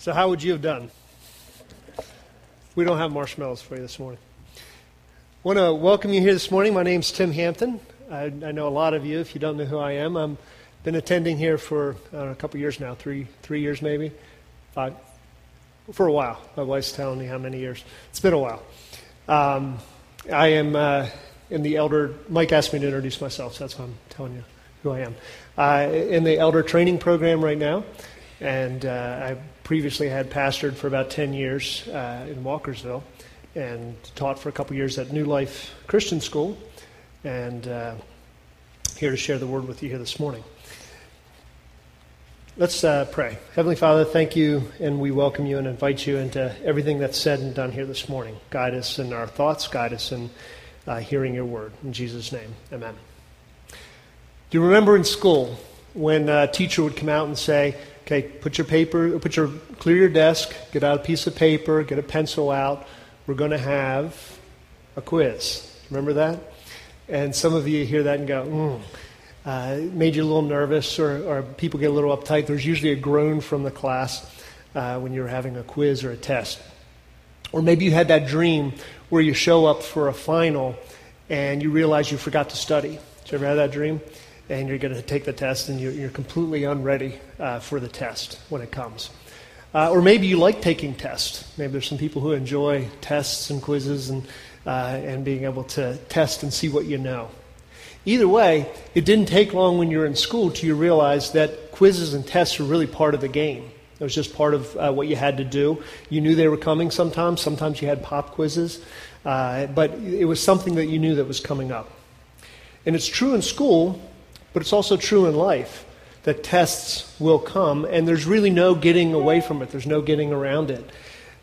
So, how would you have done? We don't have marshmallows for you this morning. I want to welcome you here this morning. My name's Tim Hampton. I, I know a lot of you. If you don't know who I am, I've been attending here for a couple years now, three three years maybe, five, for a while. My wife's telling me how many years. It's been a while. Um, I am uh, in the elder. Mike asked me to introduce myself, so that's why I'm telling you who I am. Uh, in the elder training program right now, and uh, I previously had pastored for about 10 years uh, in Walkersville and taught for a couple years at New Life Christian School, and uh, here to share the word with you here this morning. Let's uh, pray. Heavenly Father, thank you, and we welcome you and invite you into everything that's said and done here this morning. Guide us in our thoughts, guide us in uh, hearing your word. In Jesus' name, amen. Do you remember in school when a teacher would come out and say, Okay, put your paper, put your, clear your desk, get out a piece of paper, get a pencil out. We're going to have a quiz. Remember that? And some of you hear that and go, mm. Uh, made you a little nervous, or, or, people get a little uptight. There's usually a groan from the class uh, when you're having a quiz or a test. Or maybe you had that dream where you show up for a final and you realize you forgot to study. Did you ever have that dream? And you're going to take the test and you're, completely unready uh, for the test when it comes. Uh, or maybe you like taking tests. Maybe there's some people who enjoy tests and quizzes and, uh, and being able to test and see what you know. Either way, it didn't take long when you were in school till you realized that quizzes and tests were really part of the game. It was just part of uh, what you had to do. You knew they were coming sometimes. Sometimes you had pop quizzes. Uh, but it was something that you knew that was coming up. And it's true in school, but it's also true in life that tests will come, and there's really no getting away from it, there's no getting around it.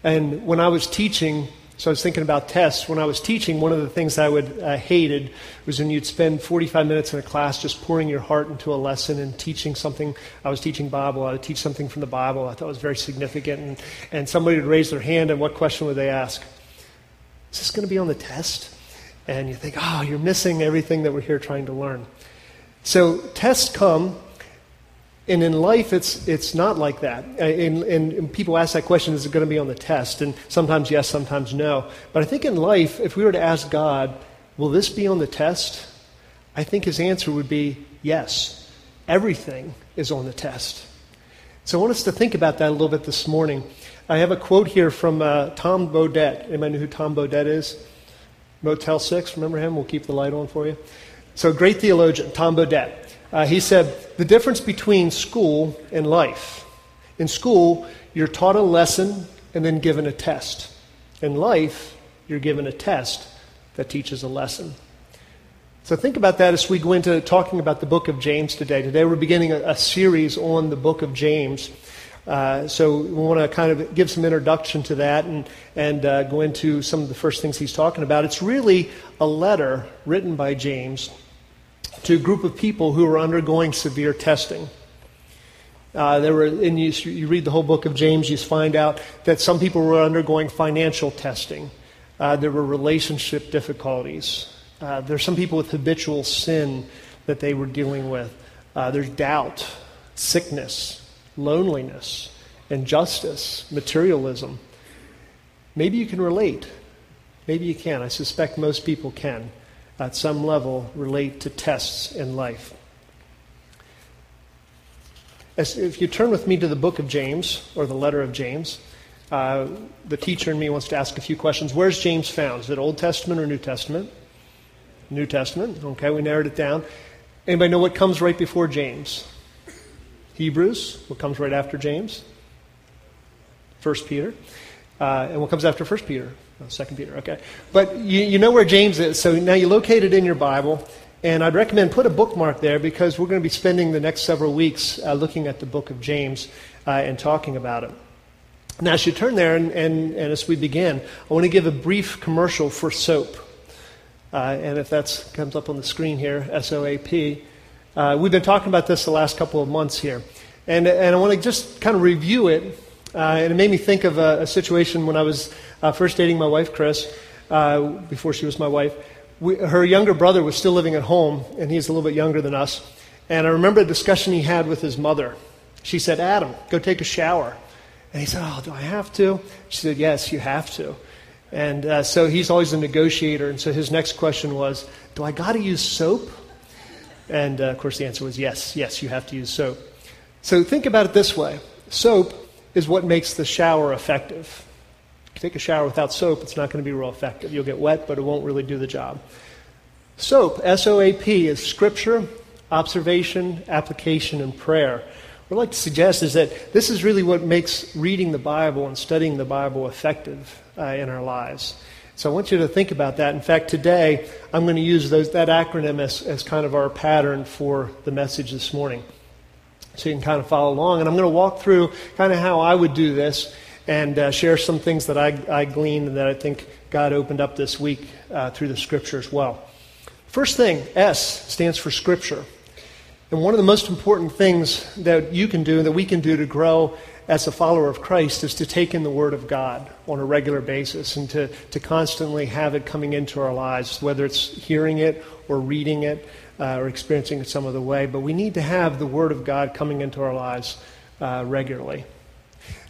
And when I was teaching, so I was thinking about tests. When I was teaching, one of the things I would uh, hated was when you'd spend 45 minutes in a class just pouring your heart into a lesson and teaching something. I was teaching Bible. I would teach something from the Bible. I thought was very significant. And, and somebody would raise their hand, and what question would they ask? Is this going to be on the test? And you think, oh, you're missing everything that we're here trying to learn. So tests come, and in life, it's, it's not like that. And, and, and, people ask that question is it going to be on the test? And sometimes yes, sometimes no. But I think in life, if we were to ask God, will this be on the test? I think his answer would be yes. Everything is on the test. So I want us to think about that a little bit this morning. I have a quote here from uh, Tom Bodett. Anybody know who Tom Bodett is? Motel 6, remember him? We'll keep the light on for you. So, great theologian, Tom Bodett, uh, he said, The difference between school and life. In school, you're taught a lesson and then given a test. In life, you're given a test that teaches a lesson. So think about that as we go into talking about the book of James today. Today we're beginning a, a series on the book of James. Uh, so we want to kind of give some introduction to that and, and uh, go into some of the first things he's talking about. It's really a letter written by James to a group of people who were undergoing severe testing. Uh, there were, and you, you, read the whole book of James, you find out that some people were undergoing financial testing. Uh, there were relationship difficulties. Uh, there's some people with habitual sin that they were dealing with. Uh, there's doubt, sickness, loneliness, injustice, materialism. Maybe you can relate. Maybe you can. I suspect most people can at some level relate to tests in life. As, if you turn with me to the book of James, or the letter of James, uh, the teacher in me wants to ask a few questions. Where's James found? Is it Old Testament or New Testament? New Testament. Okay, we narrowed it down. Anybody know what comes right before James? Hebrews. What comes right after James? First Peter. Uh, and what comes after First Peter? Oh, Second Peter, okay. But you, you know where James is, so now you locate it in your Bible, and I'd recommend put a bookmark there because we're going to be spending the next several weeks uh, looking at the book of James uh, and talking about it. Now, as you turn there, and, and, and, as we begin, I want to give a brief commercial for soap. Uh, and if that comes up on the screen here, S O A P. Uh, we've been talking about this the last couple of months here. And, and I want to just kind of review it. Uh, and it made me think of a, a situation when I was uh, first dating my wife, Chris, uh, before she was my wife, we, her younger brother was still living at home, and he's a little bit younger than us. And I remember a discussion he had with his mother. She said, Adam, go take a shower. And he said, Oh, do I have to? She said, Yes, you have to. And uh, so he's always a negotiator. And so his next question was, Do I got to use soap? And uh, of course, the answer was yes, yes, you have to use soap. So think about it this way soap is what makes the shower effective. If you take a shower without soap, it's not going to be real effective. You'll get wet, but it won't really do the job. SOAP, S O A P, is scripture, observation, application, and prayer. What I'd like to suggest is that this is really what makes reading the Bible and studying the Bible effective uh, in our lives. So I want you to think about that. In fact, today I'm going to use those, that acronym as, as kind of our pattern for the message this morning. So you can kind of follow along. And I'm going to walk through kind of how I would do this and uh, share some things that I, I gleaned and that I think God opened up this week uh, through the scripture as well. First thing, S stands for scripture. And one of the most important things that you can do, that we can do to grow as a follower of Christ is to take in the Word of God on a regular basis and to, to constantly have it coming into our lives, whether it's hearing it or reading it uh, or experiencing it some other way. But we need to have the Word of God coming into our lives uh, regularly.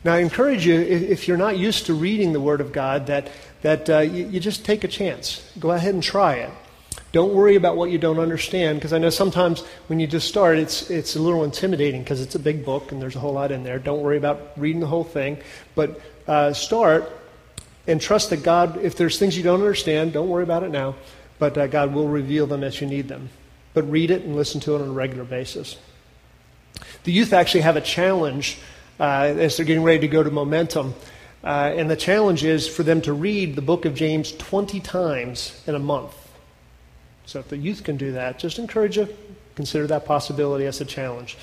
Now, I encourage you, if, you're not used to reading the Word of God, that, that uh, you, you just take a chance. Go ahead and try it. Don't worry about what you don't understand, because I know sometimes when you just start, it's, it's a little intimidating because it's a big book and there's a whole lot in there. Don't worry about reading the whole thing, but uh, start and trust that God, if there's things you don't understand, don't worry about it now, but uh, God will reveal them as you need them. But read it and listen to it on a regular basis. The youth actually have a challenge uh, as they're getting ready to go to Momentum. Uh, and the challenge is for them to read the book of James 20 times in a month. So if the youth can do that, just encourage you, consider that possibility as a challenge.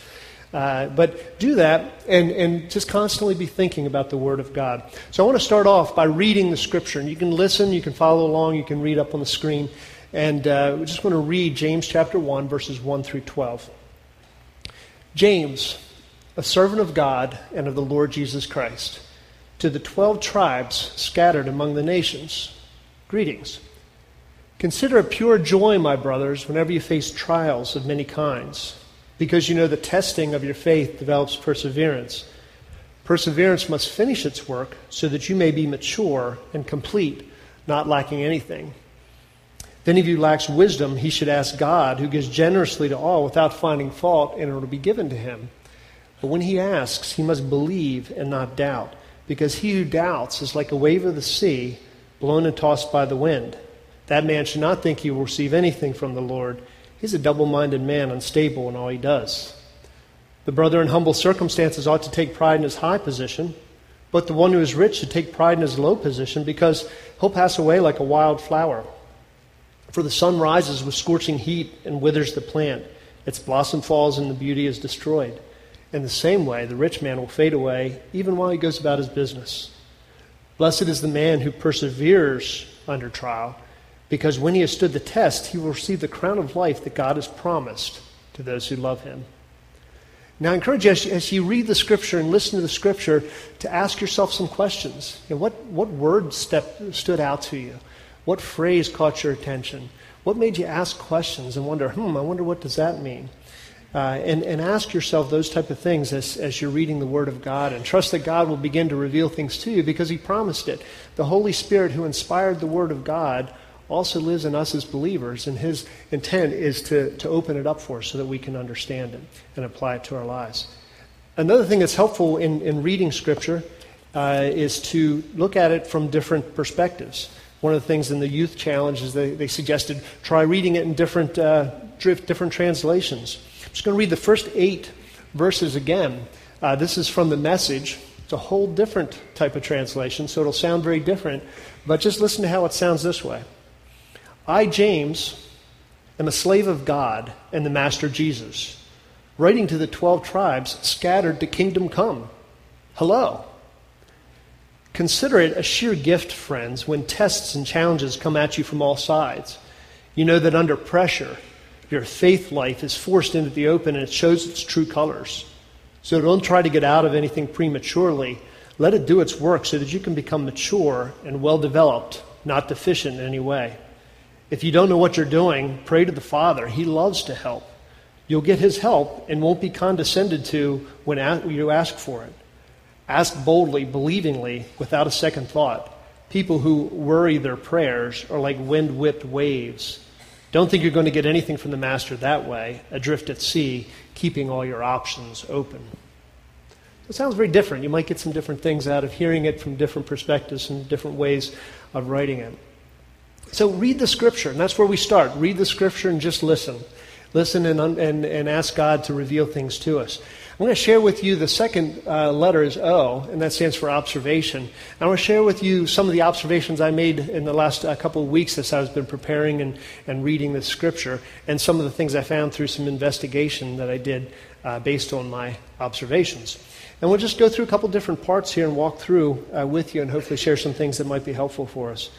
Uh, but do that and, and just constantly be thinking about the Word of God. So I want to start off by reading the Scripture. And you can listen, you can follow along, you can read up on the screen. And uh, we're just going to read James chapter 1, verses 1 through 12. James, a servant of God and of the Lord Jesus Christ, to the 12 tribes scattered among the nations, greetings. Consider it pure joy, my brothers, whenever you face trials of many kinds, because you know the testing of your faith develops perseverance. Perseverance must finish its work so that you may be mature and complete, not lacking anything. If any of you lacks wisdom, he should ask God, who gives generously to all without finding fault, and it will be given to him. But when he asks, he must believe and not doubt, because he who doubts is like a wave of the sea, blown and tossed by the wind. That man should not think he will receive anything from the Lord. He's a double minded man, unstable in all he does. The brother in humble circumstances ought to take pride in his high position, but the one who is rich should take pride in his low position because he'll pass away like a wild flower. For the sun rises with scorching heat and withers the plant, its blossom falls and the beauty is destroyed. In the same way, the rich man will fade away even while he goes about his business. Blessed is the man who perseveres under trial because when he has stood the test, he will receive the crown of life that God has promised to those who love him. Now, I encourage you as, you read the scripture and listen to the scripture to ask yourself some questions. You know, what, what word step, stood out to you? What phrase caught your attention? What made you ask questions and wonder, hmm, I wonder what does that mean? Uh, and, and ask yourself those type of things as, as you're reading the Word of God and trust that God will begin to reveal things to you because He promised it. The Holy Spirit who inspired the Word of God also lives in us as believers, and his intent is to, to open it up for us so that we can understand it and apply it to our lives. Another thing that's helpful in, in reading Scripture uh, is to look at it from different perspectives. One of the things in the youth challenge is they, they suggested try reading it in different, uh, different translations. I'm just going to read the first eight verses again. Uh, this is from the message. It's a whole different type of translation, so it'll sound very different. But just listen to how it sounds this way. I, James, am a slave of God and the Master Jesus, writing to the 12 tribes scattered to kingdom come. Hello. Consider it a sheer gift, friends, when tests and challenges come at you from all sides. You know that under pressure, your faith life is forced into the open and it shows its true colors. So don't try to get out of anything prematurely. Let it do its work so that you can become mature and well developed, not deficient in any way. If you don't know what you're doing, pray to the Father. He loves to help. You'll get His help and won't be condescended to when you ask for it. Ask boldly, believingly, without a second thought. People who worry their prayers are like wind whipped waves. Don't think you're going to get anything from the Master that way, adrift at sea, keeping all your options open. It sounds very different. You might get some different things out of hearing it from different perspectives and different ways of writing it. So read the scripture, and that's where we start. Read the scripture and just listen. Listen and, and, and ask God to reveal things to us. I'm going to share with you the second uh, letter is O, and that stands for observation. I want to share with you some of the observations I made in the last uh, couple of weeks as I've been preparing and, and reading the scripture, and some of the things I found through some investigation that I did uh, based on my observations. And we'll just go through a couple different parts here and walk through uh, with you and hopefully share some things that might be helpful for us.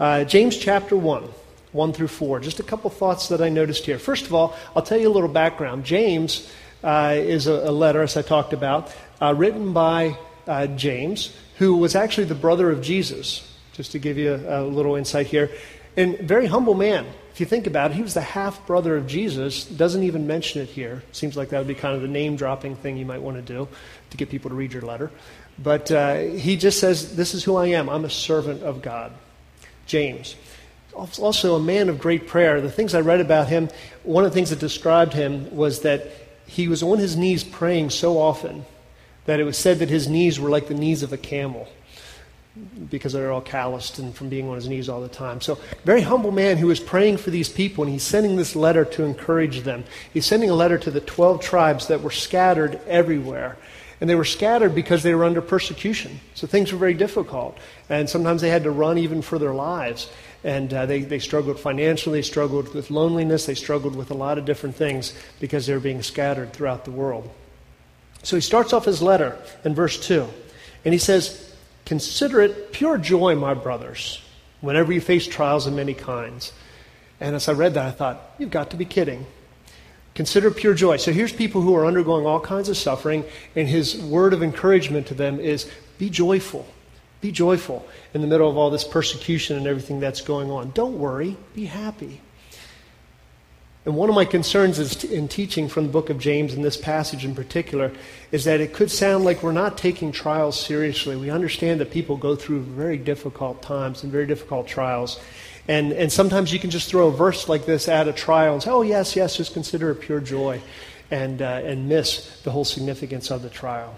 Uh, James chapter 1. 1 through 4. Just a couple thoughts that I noticed here. First of all, I'll tell you a little background. James uh, is a, a, letter, as I talked about, uh, written by uh, James, who was actually the brother of Jesus, just to give you a, a, little insight here. And very humble man. If you think about it, he was the half brother of Jesus, doesn't even mention it here. Seems like that would be kind of the name dropping thing you might want to do to get people to read your letter. But uh, he just says, This is who I am. I'm a servant of God. James also a man of great prayer. The things I read about him, one of the things that described him was that he was on his knees praying so often that it was said that his knees were like the knees of a camel because they're all calloused and from being on his knees all the time. So, very humble man who is praying for these people, and he's sending this letter to encourage them. He's sending a letter to the 12 tribes that were scattered everywhere. And they were scattered because they were under persecution. So things were very difficult. And sometimes they had to run even for their lives. And uh, they, they struggled financially, struggled with loneliness, they struggled with a lot of different things because they were being scattered throughout the world. So he starts off his letter in verse 2, and he says, Consider it pure joy, my brothers, whenever you face trials of many kinds. And as I read that, I thought, You've got to be kidding. Consider pure joy. So here's people who are undergoing all kinds of suffering, and his word of encouragement to them is be joyful. Be joyful in the middle of all this persecution and everything that's going on. Don't worry, be happy. And one of my concerns is in teaching from the book of James, in this passage in particular, is that it could sound like we're not taking trials seriously. We understand that people go through very difficult times and very difficult trials. And, and sometimes you can just throw a verse like this at a trial and say, oh, yes, yes, just consider it pure joy, and, uh, and miss the whole significance of the trial.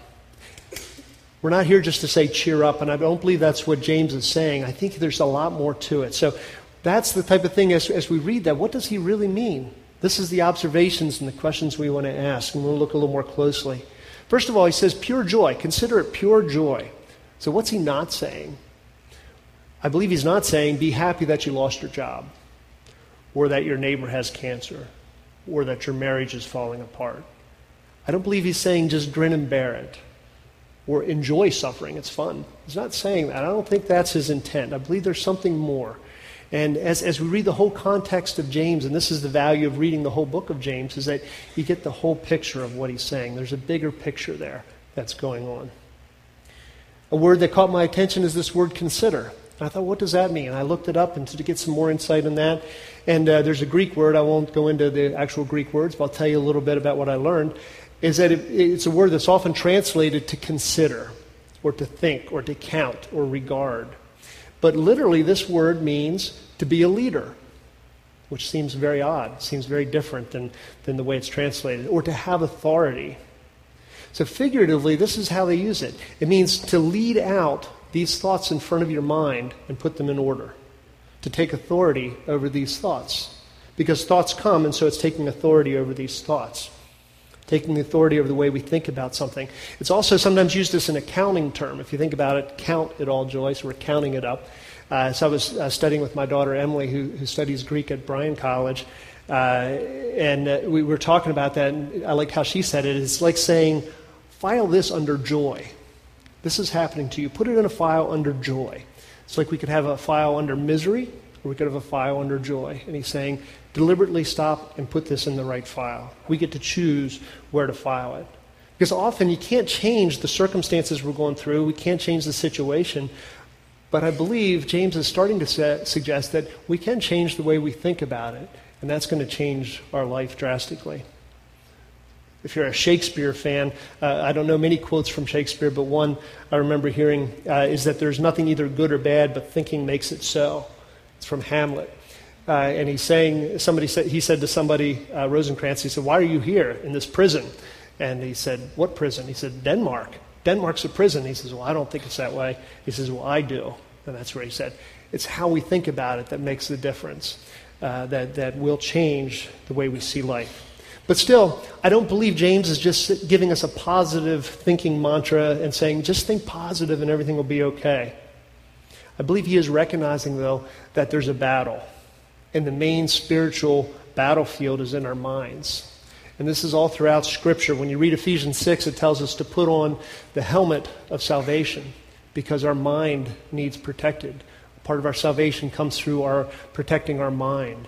We're not here just to say cheer up, and I don't believe that's what James is saying. I think there's a lot more to it. So that's the type of thing as, as we read that, what does he really mean? This is the observations and the questions we want to ask, and we'll look a little more closely. First of all, he says pure joy. Consider it pure joy. So what's he not saying? I believe he's not saying be happy that you lost your job, or that your neighbor has cancer, or that your marriage is falling apart. I don't believe he's saying just grin and bear it, or enjoy suffering. It's fun. He's not saying that. I don't think that's his intent. I believe there's something more. And as, as we read the whole context of James, and this is the value of reading the whole book of James, is that you get the whole picture of what he's saying. There's a bigger picture there that's going on. A word that caught my attention is this word consider. And I thought, what does that mean? And I looked it up and to get some more insight on that. And uh, there's a Greek word. I won't go into the actual Greek words, but I'll tell you a little bit about what I learned. Is that it, it's a word that's often translated to consider, or to think, or to count, or regard. But literally, this word means to be a leader, which seems very odd, seems very different than, than the way it's translated, or to have authority. So, figuratively, this is how they use it it means to lead out these thoughts in front of your mind and put them in order, to take authority over these thoughts. Because thoughts come, and so it's taking authority over these thoughts, taking the authority over the way we think about something. It's also sometimes used as an accounting term. If you think about it, count it all joy, so we're counting it up. Uh, so I was uh, studying with my daughter Emily, who, who studies Greek at Bryan College, uh, and uh, we were talking about that. And I like how she said it. It's like saying, file this under joy. This is happening to you. Put it in a file under joy. It's like we could have a file under misery, or we could have a file under joy. And he's saying, deliberately stop and put this in the right file. We get to choose where to file it. Because often you can't change the circumstances we're going through, we can't change the situation. But I believe James is starting to say, suggest that we can change the way we think about it, and that's going to change our life drastically. If you're a Shakespeare fan, uh, I don't know many quotes from Shakespeare, but one I remember hearing uh, is that there's nothing either good or bad, but thinking makes it so. It's from Hamlet. Uh, and he's saying, somebody said, he said to somebody, uh, Rosencrantz, he said, Why are you here in this prison? And he said, What prison? He said, Denmark. Denmark's a prison. He says, Well, I don't think it's that way. He says, Well, I do. And that's where he said, It's how we think about it that makes the difference, uh, that, that will change the way we see life. But still, I don't believe James is just giving us a positive thinking mantra and saying, just think positive and everything will be okay. I believe he is recognizing, though, that there's a battle. And the main spiritual battlefield is in our minds. And this is all throughout Scripture. When you read Ephesians 6, it tells us to put on the helmet of salvation because our mind needs protected. Part of our salvation comes through our protecting our mind.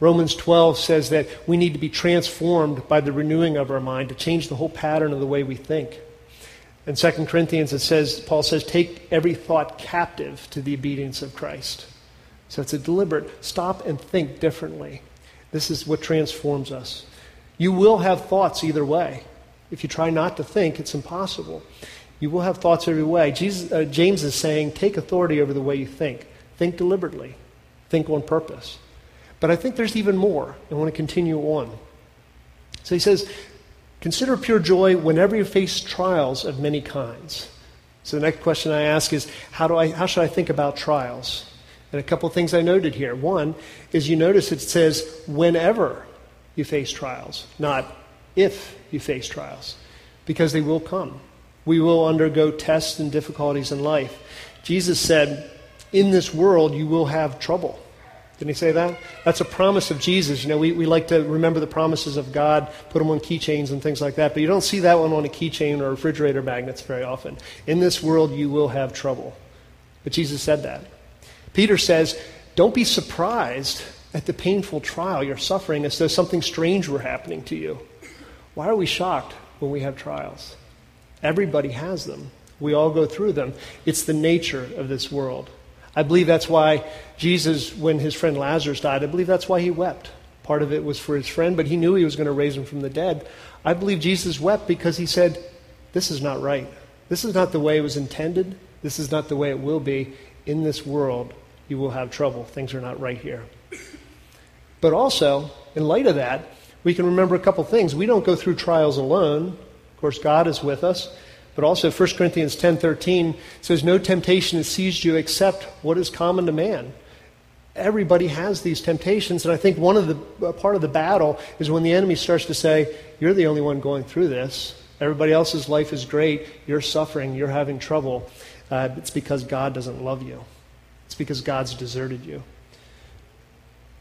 Romans 12 says that we need to be transformed by the renewing of our mind to change the whole pattern of the way we think. In 2 Corinthians, it says, Paul says, take every thought captive to the obedience of Christ. So it's a deliberate stop and think differently. This is what transforms us. You will have thoughts either way. If you try not to think, it's impossible. You will have thoughts every way. Jesus, uh, James is saying, take authority over the way you think. Think deliberately. Think on purpose. But I think there's even more. I want to continue on. So he says, Consider pure joy whenever you face trials of many kinds. So the next question I ask is, how, do I, how should I think about trials? And a couple things I noted here. One is you notice it says whenever you face trials, not if you face trials, because they will come. We will undergo tests and difficulties in life. Jesus said, In this world you will have trouble. Didn't he say that? That's a promise of Jesus. You know, we, we like to remember the promises of God, put them on keychains and things like that, but you don't see that one on a keychain or refrigerator magnets very often. In this world, you will have trouble. But Jesus said that. Peter says, Don't be surprised at the painful trial you're suffering as though something strange were happening to you. Why are we shocked when we have trials? Everybody has them. We all go through them. It's the nature of this world. I believe that's why Jesus, when his friend Lazarus died, I believe that's why he wept. Part of it was for his friend, but he knew he was going to raise him from the dead. I believe Jesus wept because he said, This is not right. This is not the way it was intended. This is not the way it will be. In this world, you will have trouble. Things are not right here. But also, in light of that, we can remember a couple things. We don't go through trials alone. Of course, God is with us. But also 1 Corinthians 10:13 says no temptation has seized you except what is common to man. Everybody has these temptations and I think one of the part of the battle is when the enemy starts to say you're the only one going through this. Everybody else's life is great. You're suffering. You're having trouble. Uh, it's because God doesn't love you. It's because God's deserted you.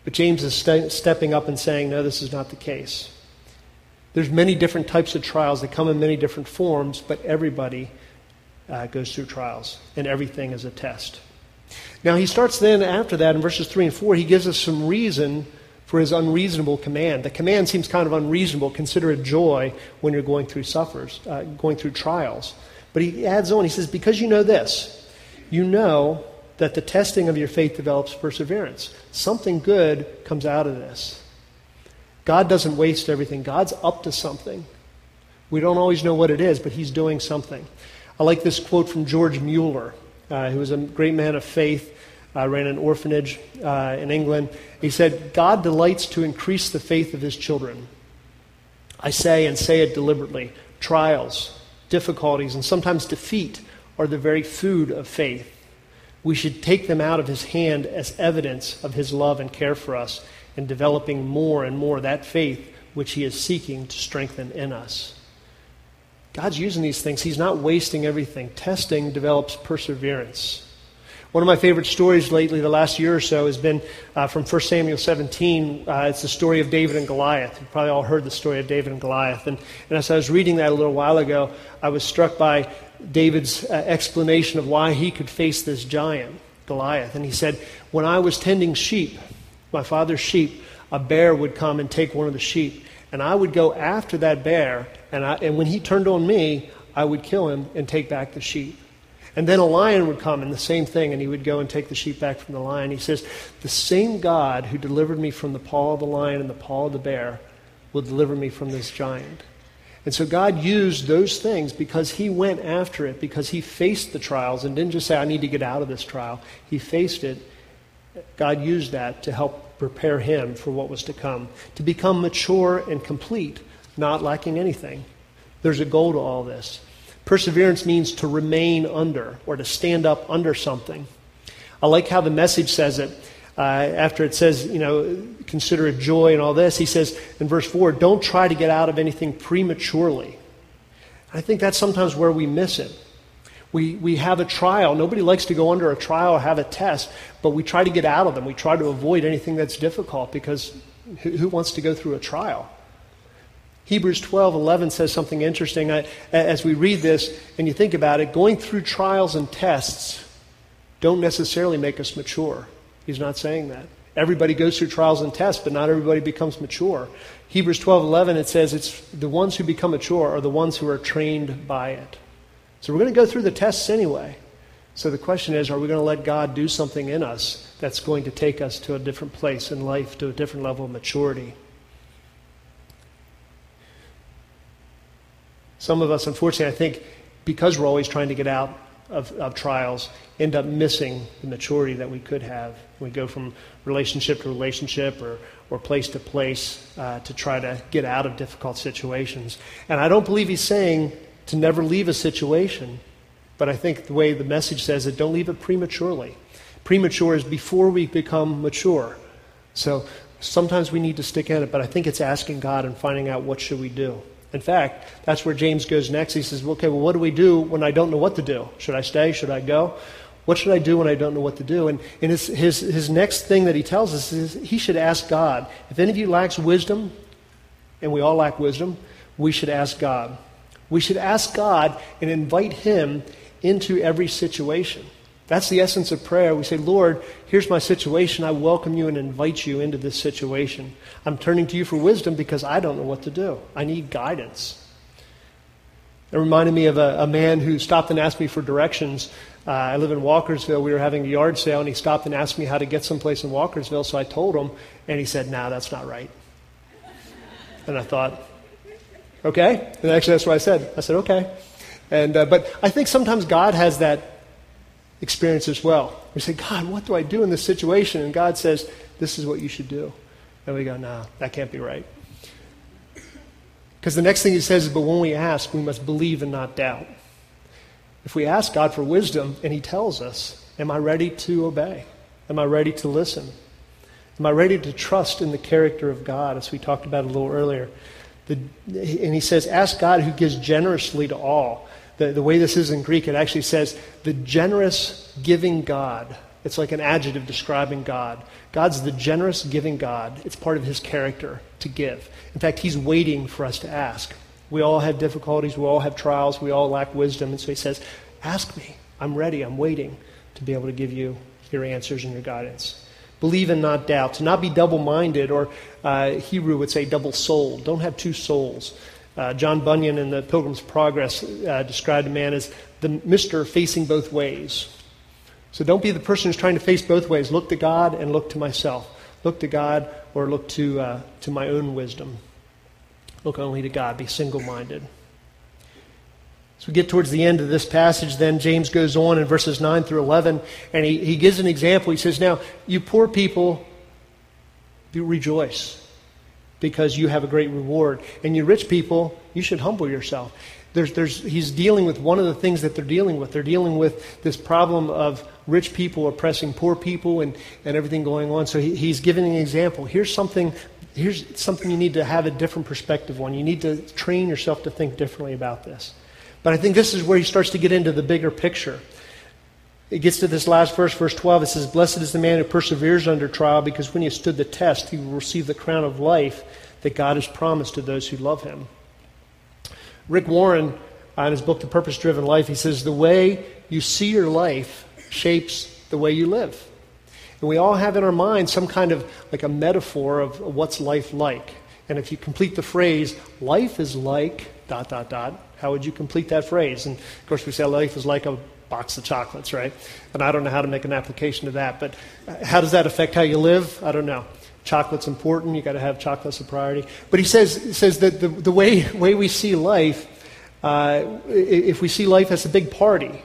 But James is st- stepping up and saying, no, this is not the case. There's many different types of trials that come in many different forms, but everybody uh, goes through trials, and everything is a test. Now, he starts then after that in verses 3 and 4, he gives us some reason for his unreasonable command. The command seems kind of unreasonable. Consider it joy when you're going through suffers, uh, going through trials. But he adds on, he says, Because you know this, you know that the testing of your faith develops perseverance. Something good comes out of this. God doesn't waste everything, God's up to something. We don't always know what it is, but He's doing something. I like this quote from George Mueller, uh, who was a great man of faith, uh, ran an orphanage uh, in England. He said, God delights to increase the faith of His children. I say and say it deliberately trials, difficulties, and sometimes defeat are the very food of faith. We should take them out of His hand as evidence of His love and care for us and developing more and more that faith which He is seeking to strengthen in us. God's using these things. He's not wasting everything. Testing develops perseverance. One of my favorite stories lately, the last year or so, has been uh, from 1 Samuel 17. Uh, it's the story of David and Goliath. You've probably all heard the story of David and Goliath. And, and as I was reading that a little while ago, I was struck by David's uh, explanation of why he could face this giant, Goliath. And he said, When I was tending sheep, my father's sheep, a bear would come and take one of the sheep. And I would go after that bear, and, I, and when he turned on me, I would kill him and take back the sheep. And then a lion would come and the same thing, and he would go and take the sheep back from the lion. He says, The same God who delivered me from the paw of the lion and the paw of the bear will deliver me from this giant. And so God used those things because he went after it, because he faced the trials and didn't just say, I need to get out of this trial. He faced it. God used that to help prepare him for what was to come, to become mature and complete, not lacking anything. There's a goal to all this. Perseverance means to remain under or to stand up under something. I like how the message says it. Uh, after it says, you know, consider it joy and all this, he says in verse 4, don't try to get out of anything prematurely. I think that's sometimes where we miss it. We, we have a trial. Nobody likes to go under a trial or have a test, but we try to get out of them. We try to avoid anything that's difficult because who, who wants to go through a trial? Hebrews 12, 11 says something interesting. I, as we read this and you think about it, going through trials and tests don't necessarily make us mature. He's not saying that. Everybody goes through trials and tests, but not everybody becomes mature. Hebrews 12, 11, it says it's the ones who become mature are the ones who are trained by it. So we're going to go through the tests anyway. So the question is are we going to let God do something in us that's going to take us to a different place in life, to a different level of maturity? Some of us, unfortunately, I think because we're always trying to get out of, of trials, end up missing the maturity that we could have. We go from relationship to relationship or, or place to place uh, to try to get out of difficult situations. And I don't believe he's saying to never leave a situation, but I think the way the message says it, don't leave it prematurely. Premature is before we become mature. So sometimes we need to stick at it, but I think it's asking God and finding out what should we do. In fact, that's where James goes next. He says, okay, well, what do we do when I don't know what to do? Should I stay? Should I go? What should I do when I don't know what to do? And, and his, his, his next thing that he tells us is he should ask God. If any of you lacks wisdom, and we all lack wisdom, we should ask God. We should ask God and invite Him into every situation. That's the essence of prayer. We say, Lord, here's my situation. I welcome you and invite you into this situation. I'm turning to you for wisdom because I don't know what to do. I need guidance. It reminded me of a, a man who stopped and asked me for directions. Uh, I live in Walkersville. We were having a yard sale, and he stopped and asked me how to get someplace in Walkersville. So I told him, and he said, "No, nah, that's not right." And I thought, okay. And actually, that's what I said. I said, okay. And uh, but I think sometimes God has that experience as well. We say, God, what do I do in this situation? And God says, this is what you should do. And we go, Nah, that can't be right. Because the next thing he says is, but when we ask, we must believe and not doubt. If we ask God for wisdom and he tells us, am I ready to obey? Am I ready to listen? Am I ready to trust in the character of God, as we talked about a little earlier? The, and he says, ask God who gives generously to all the, the way this is in Greek, it actually says the generous giving God. It's like an adjective describing God. God's the generous giving God. It's part of his character to give. In fact, he's waiting for us to ask. We all have difficulties, we all have trials, we all lack wisdom. And so he says, Ask me. I'm ready. I'm waiting to be able to give you your answers and your guidance. Believe and not doubt. To not be double minded, or uh, Hebrew would say double souled. Don't have two souls. Uh, John Bunyan in the Pilgrim's Progress uh, described a man as the mister facing both ways. So don't be the person who's trying to face both ways. Look to God and look to myself. Look to God or look to, uh, to my own wisdom. Look only to God. Be single minded. As we get towards the end of this passage, then James goes on in verses 9 through 11, and he, he gives an example. He says, Now, you poor people, rejoice because you have a great reward. And you rich people, you should humble yourself. There's, there's, he's dealing with one of the things that they're dealing with. They're dealing with this problem of rich people oppressing poor people and, and everything going on. So he, he's giving an example. Here's something, here's something you need to have a different perspective on. You need to train yourself to think differently about this. But I think this is where he starts to get into the bigger picture. It gets to this last verse, verse 12. It says, Blessed is the man who perseveres under trial, because when he has stood the test, he will receive the crown of life that God has promised to those who love him. Rick Warren, uh, in his book, The Purpose Driven Life, he says, The way you see your life shapes the way you live. And we all have in our mind some kind of like a metaphor of what's life like. And if you complete the phrase, life is like dot, dot, dot, how would you complete that phrase? And of course, we say life is like a box of chocolates, right? And I don't know how to make an application to that, but how does that affect how you live? I don't know. chocolate's important. You've got to have chocolate as a priority. But he says, he says that the, the way, way we see life, uh, if we see life as a big party,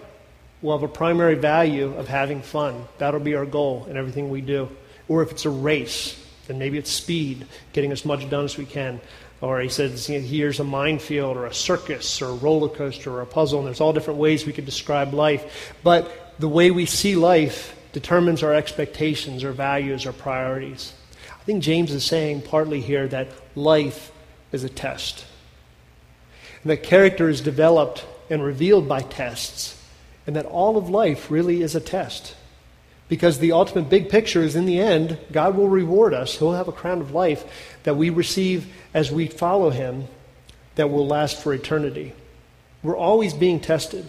we'll have a primary value of having fun. That'll be our goal in everything we do. Or if it's a race, then maybe it's speed, getting as much done as we can. Or he says, here's a minefield or a circus or a roller coaster or a puzzle. And there's all different ways we could describe life. But the way we see life determines our expectations, our values, our priorities. I think James is saying partly here that life is a test. And that character is developed and revealed by tests. And that all of life really is a test. Because the ultimate big picture is in the end, God will reward us. He'll have a crown of life that we receive as we follow Him that will last for eternity. We're always being tested.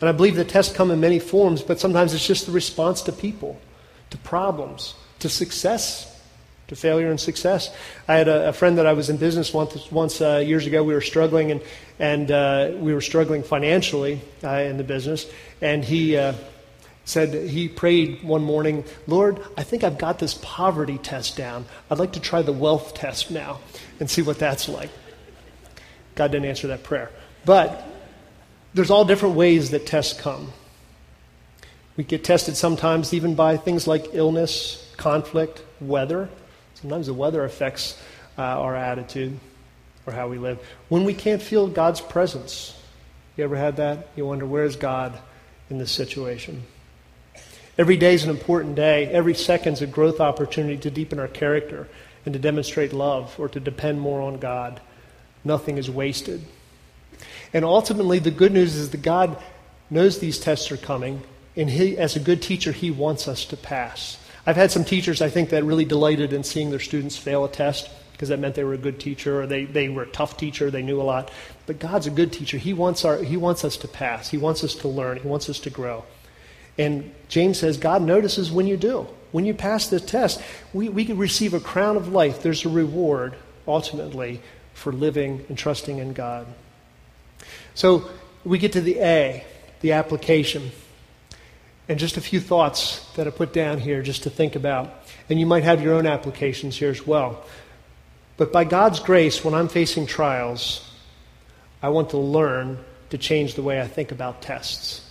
And I believe the tests come in many forms, but sometimes it's just the response to people, to problems, to success, to failure and success. I had a, a friend that I was in business once, once uh, years ago. We were struggling, and, and uh, we were struggling financially uh, in the business. And he uh, said he prayed one morning, Lord, I think I've got this poverty test down. I'd like to try the wealth test now and see what that's like. God didn't answer that prayer. But there's all different ways that tests come. We get tested sometimes even by things like illness, conflict, weather. Sometimes the weather affects uh, our attitude or how we live. When we can't feel God's presence, you ever had that? You wonder, where's God in this situation? Every day is an important day. Every second is a growth opportunity to deepen our character and to demonstrate love or to depend more on God. Nothing is wasted. And ultimately, the good news is that God knows these tests are coming, and he, as a good teacher, He wants us to pass. I've had some teachers, I think, that really delighted in seeing their students fail a test because that meant they were a good teacher or they, they were a tough teacher, they knew a lot. But God's a good teacher. He wants, our, he wants us to pass, He wants us to learn, He wants us to grow. And James says God notices when you do. When you pass the test, we, we can receive a crown of life. There's a reward, ultimately, for living and trusting in God. So we get to the A, the application. And just a few thoughts that I put down here just to think about. And you might have your own applications here as well. But by God's grace, when I'm facing trials, I want to learn to change the way I think about tests.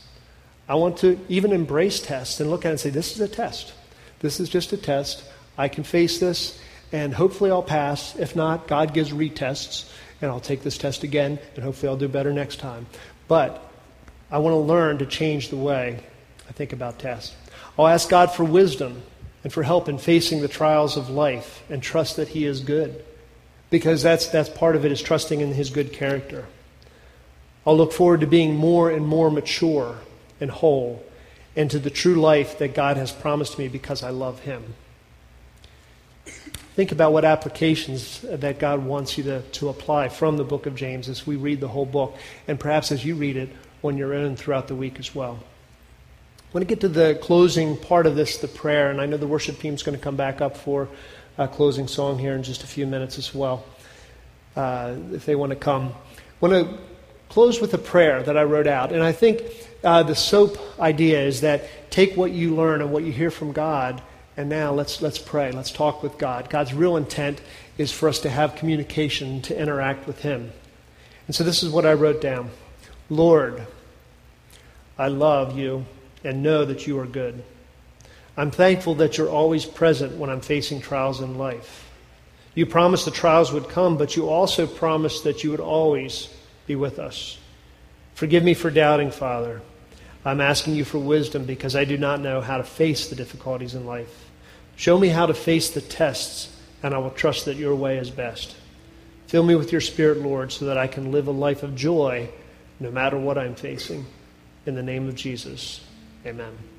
I want to even embrace tests and look at it and say, this is a test. This is just a test. I can face this, and hopefully I'll pass. If not, God gives retests, and I'll take this test again, and hopefully I'll do better next time. But I want to learn to change the way I think about tests. I'll ask God for wisdom and for help in facing the trials of life and trust that He is good. Because that's, that's part of it is trusting in His good character. I'll look forward to being more and more mature and whole into the true life that God has promised me because I love Him. Think about what applications that God wants you to, to apply from the book of James as we read the whole book, and perhaps as you read it on your own throughout the week as well. I want to get to the closing part of this, the prayer, and I know the worship team is going to come back up for a closing song here in just a few minutes as well, uh, if they want to come. I want to close with a prayer that I wrote out, and I think uh, the SOAP idea is that take what you learn and what you hear from God, and now let's, let's pray. Let's talk with God. God's real intent is for us to have communication, to interact with Him. And so this is what I wrote down Lord, I love you and know that you are good. I'm thankful that you're always present when I'm facing trials in life. You promised the trials would come, but you also promised that you would always be with us. Forgive me for doubting, Father. I'm asking you for wisdom because I do not know how to face the difficulties in life. Show me how to face the tests, and I will trust that your way is best. Fill me with your Spirit, Lord, so that I can live a life of joy no matter what I'm facing. In the name of Jesus, amen.